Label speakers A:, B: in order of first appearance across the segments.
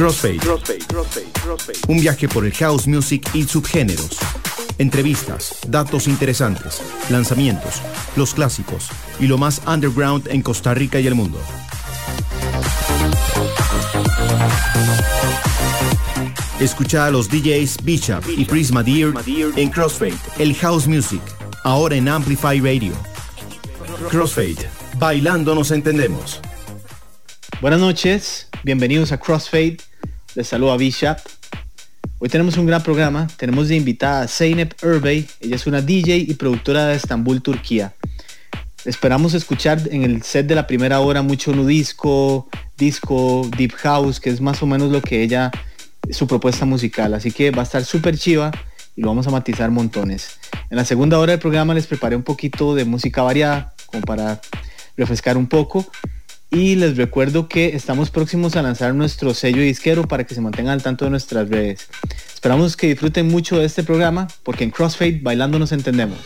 A: Crossfade. Un viaje por el house music y subgéneros. Entrevistas, datos interesantes, lanzamientos, los clásicos y lo más underground en Costa Rica y el mundo. Escucha a los DJs Bishop y Prisma Deer en Crossfade, el house music, ahora en Amplify Radio. Crossfade, bailando nos entendemos.
B: Buenas noches, bienvenidos a Crossfade. Les saluda Bishop. Hoy tenemos un gran programa. Tenemos de invitada a Zeynep Urbey. Ella es una DJ y productora de Estambul, Turquía. Esperamos escuchar en el set de la primera hora mucho nudisco, disco, deep house, que es más o menos lo que ella, su propuesta musical. Así que va a estar súper chiva y lo vamos a matizar montones. En la segunda hora del programa les preparé un poquito de música variada, como para refrescar un poco. Y les recuerdo que estamos próximos a lanzar nuestro sello disquero para que se mantengan al tanto de nuestras redes. Esperamos que disfruten mucho de este programa porque en Crossfade bailando nos entendemos.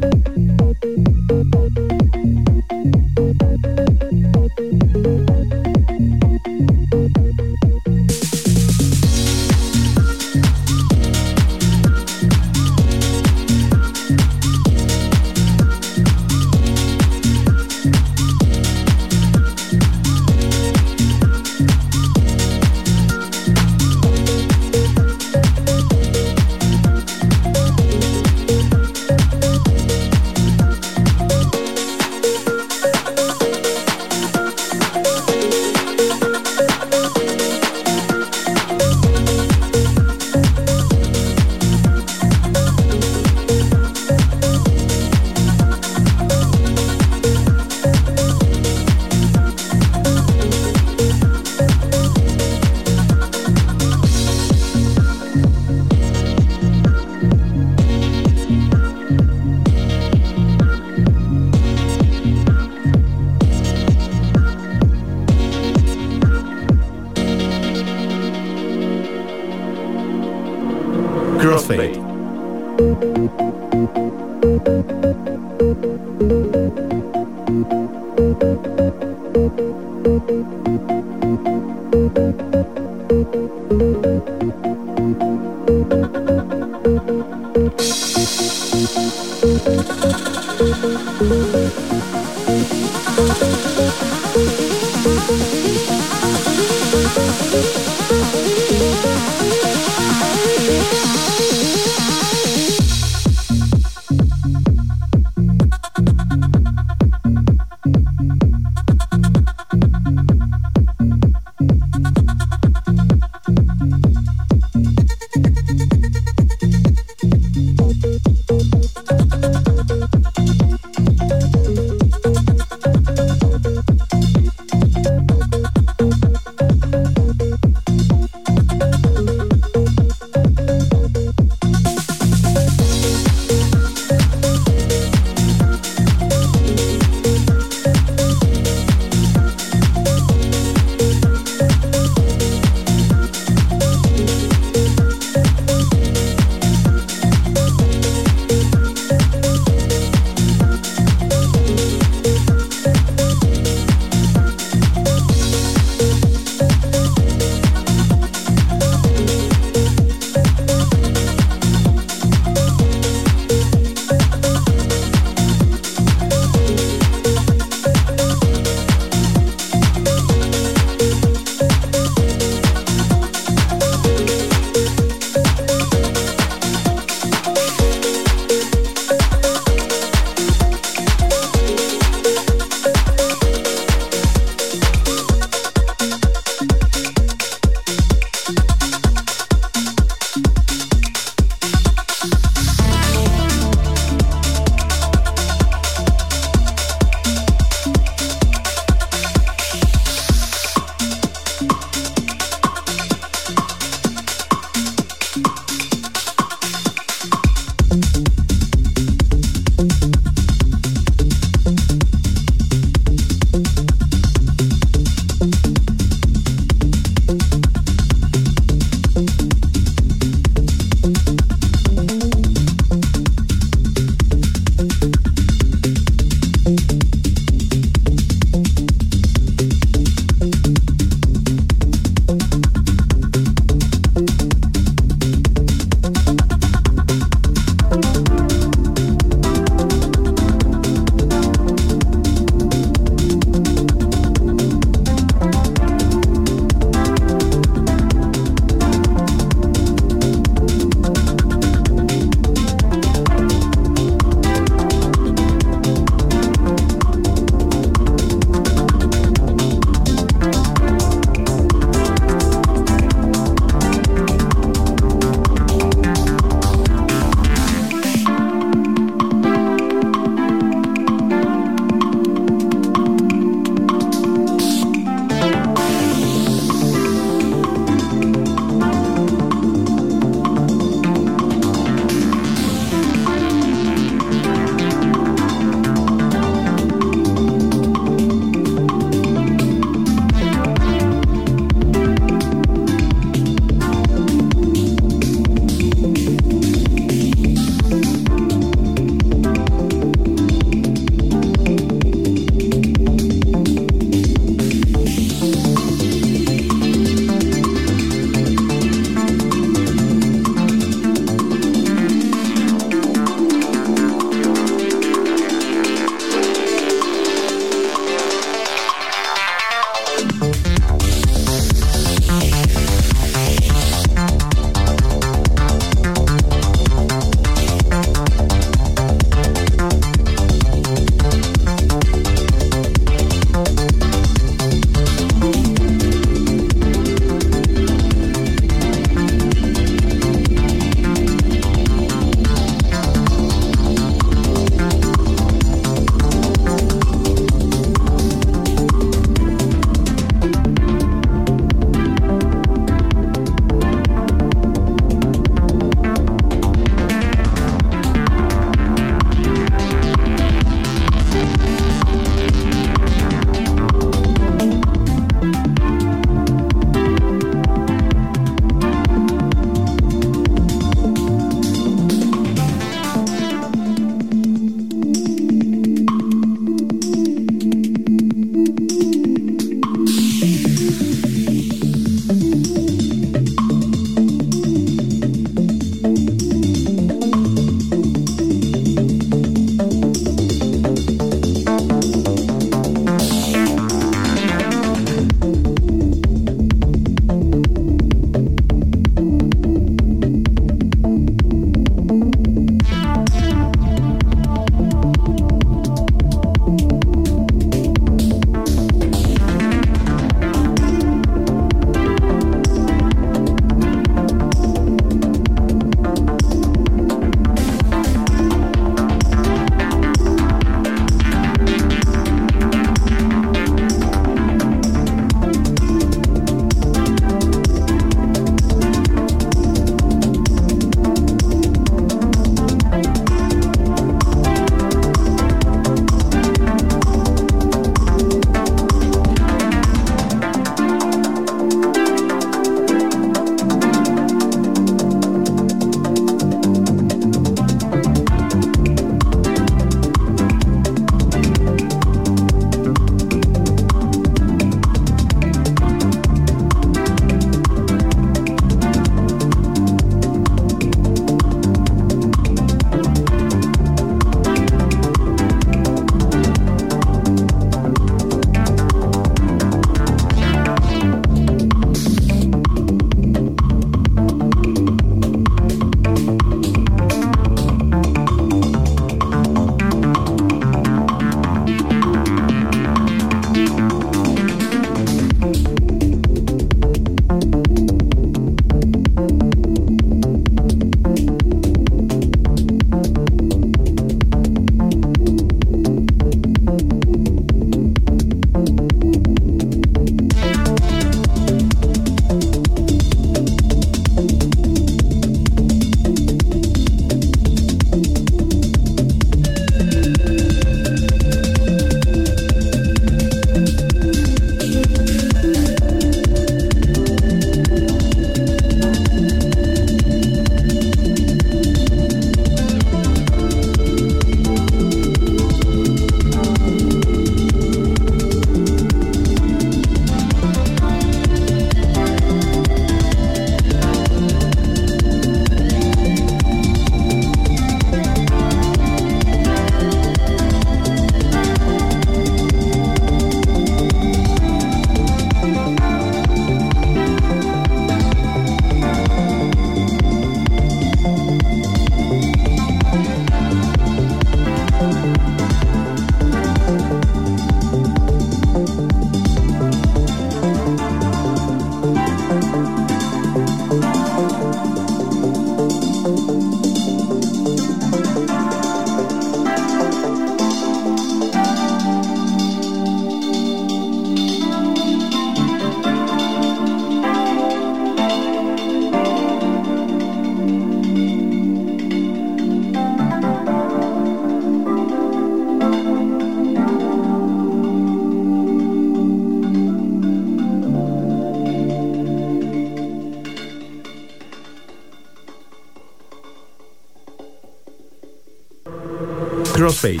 A: Crossfade.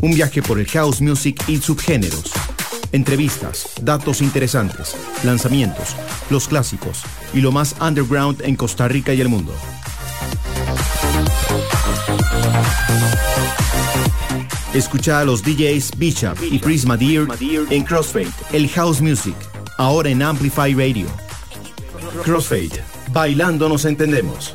A: Un viaje por el house music y subgéneros. Entrevistas, datos interesantes, lanzamientos, los clásicos y lo más underground en Costa Rica y el mundo. Escucha a los DJs Bishop y Prisma Deer en Crossfade, el house music, ahora en Amplify Radio. Crossfade, bailando nos entendemos.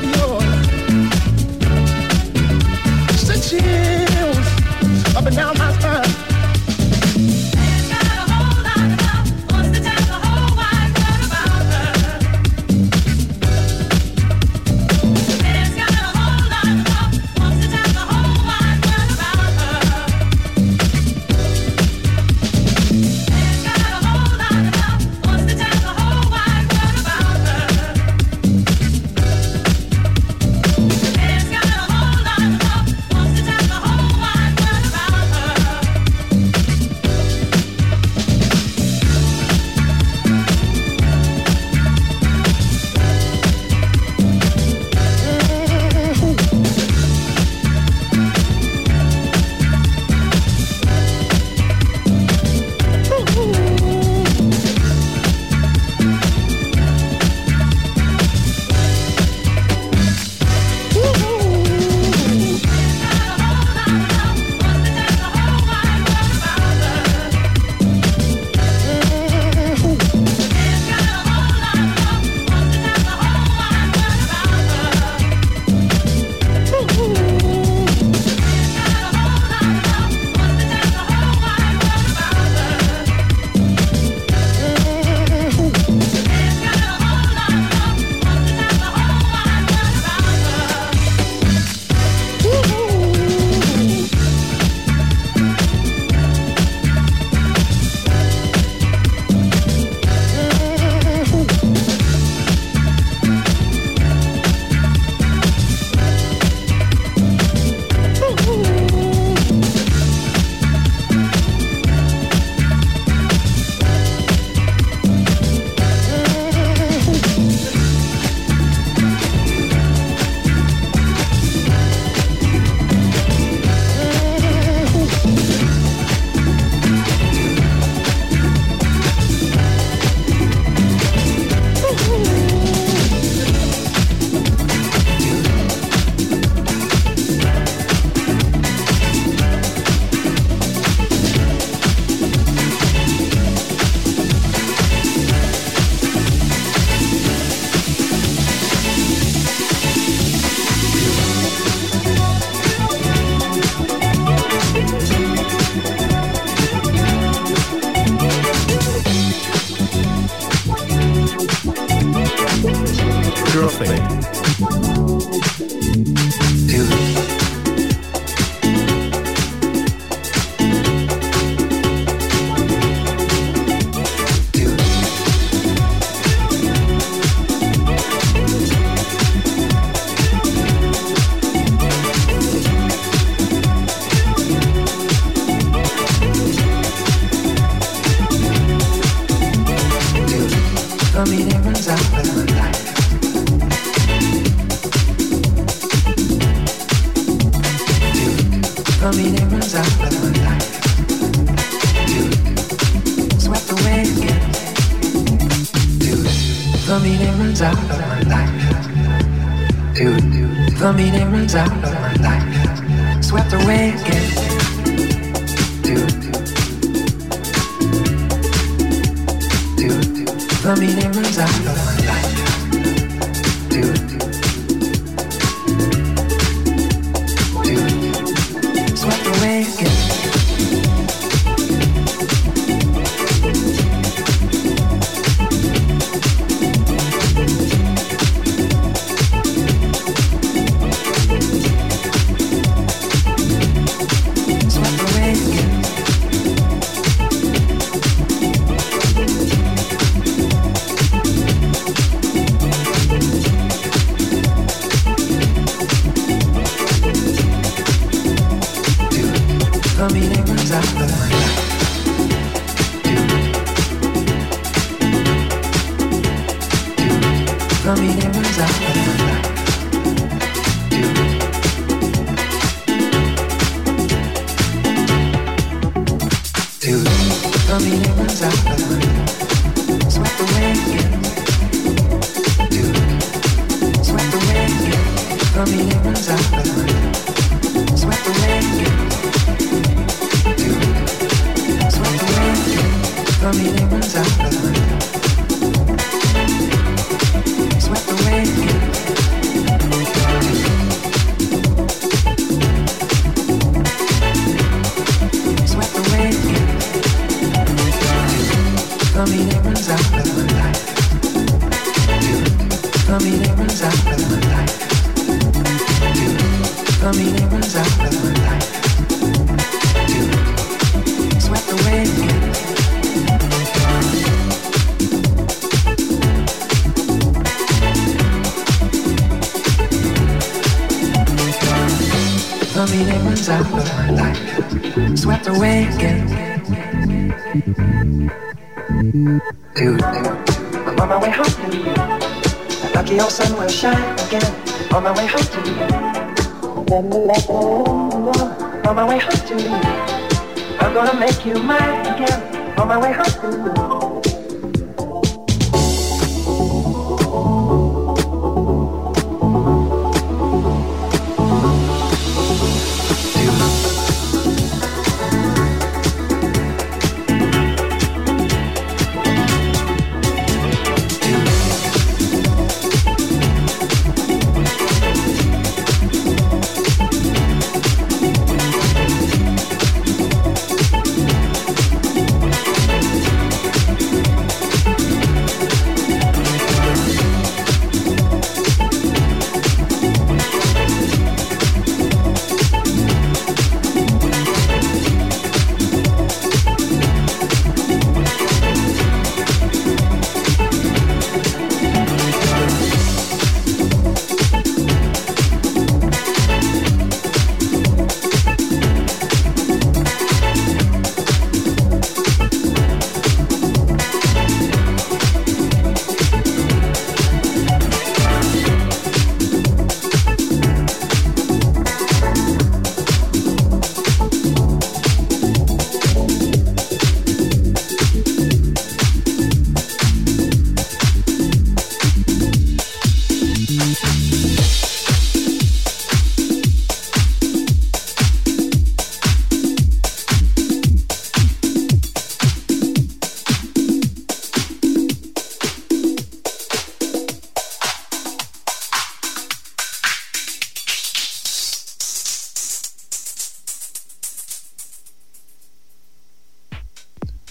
C: love yours.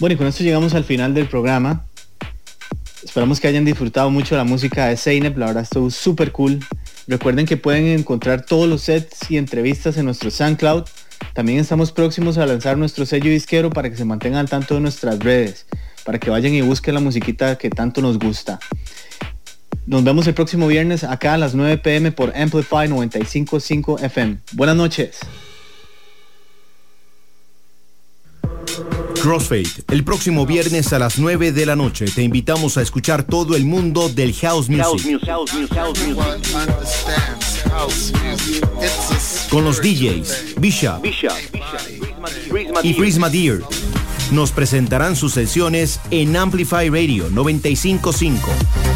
B: Bueno, y con esto llegamos al final del programa. Esperamos que hayan disfrutado mucho la música de Zeynep, la verdad estuvo súper cool. Recuerden que pueden encontrar todos los sets y entrevistas en nuestro SoundCloud. También estamos próximos a lanzar nuestro sello disquero para que se mantengan al tanto de nuestras redes, para que vayan y busquen la musiquita que tanto nos gusta. Nos vemos el próximo viernes acá a las 9 pm por Amplify 955 FM. Buenas noches.
A: Crossfade, el próximo viernes a las 9 de la noche. Te invitamos a escuchar todo el mundo del house music. Con los DJs Bishop y Prisma Deer nos presentarán sus sesiones en Amplify Radio 955.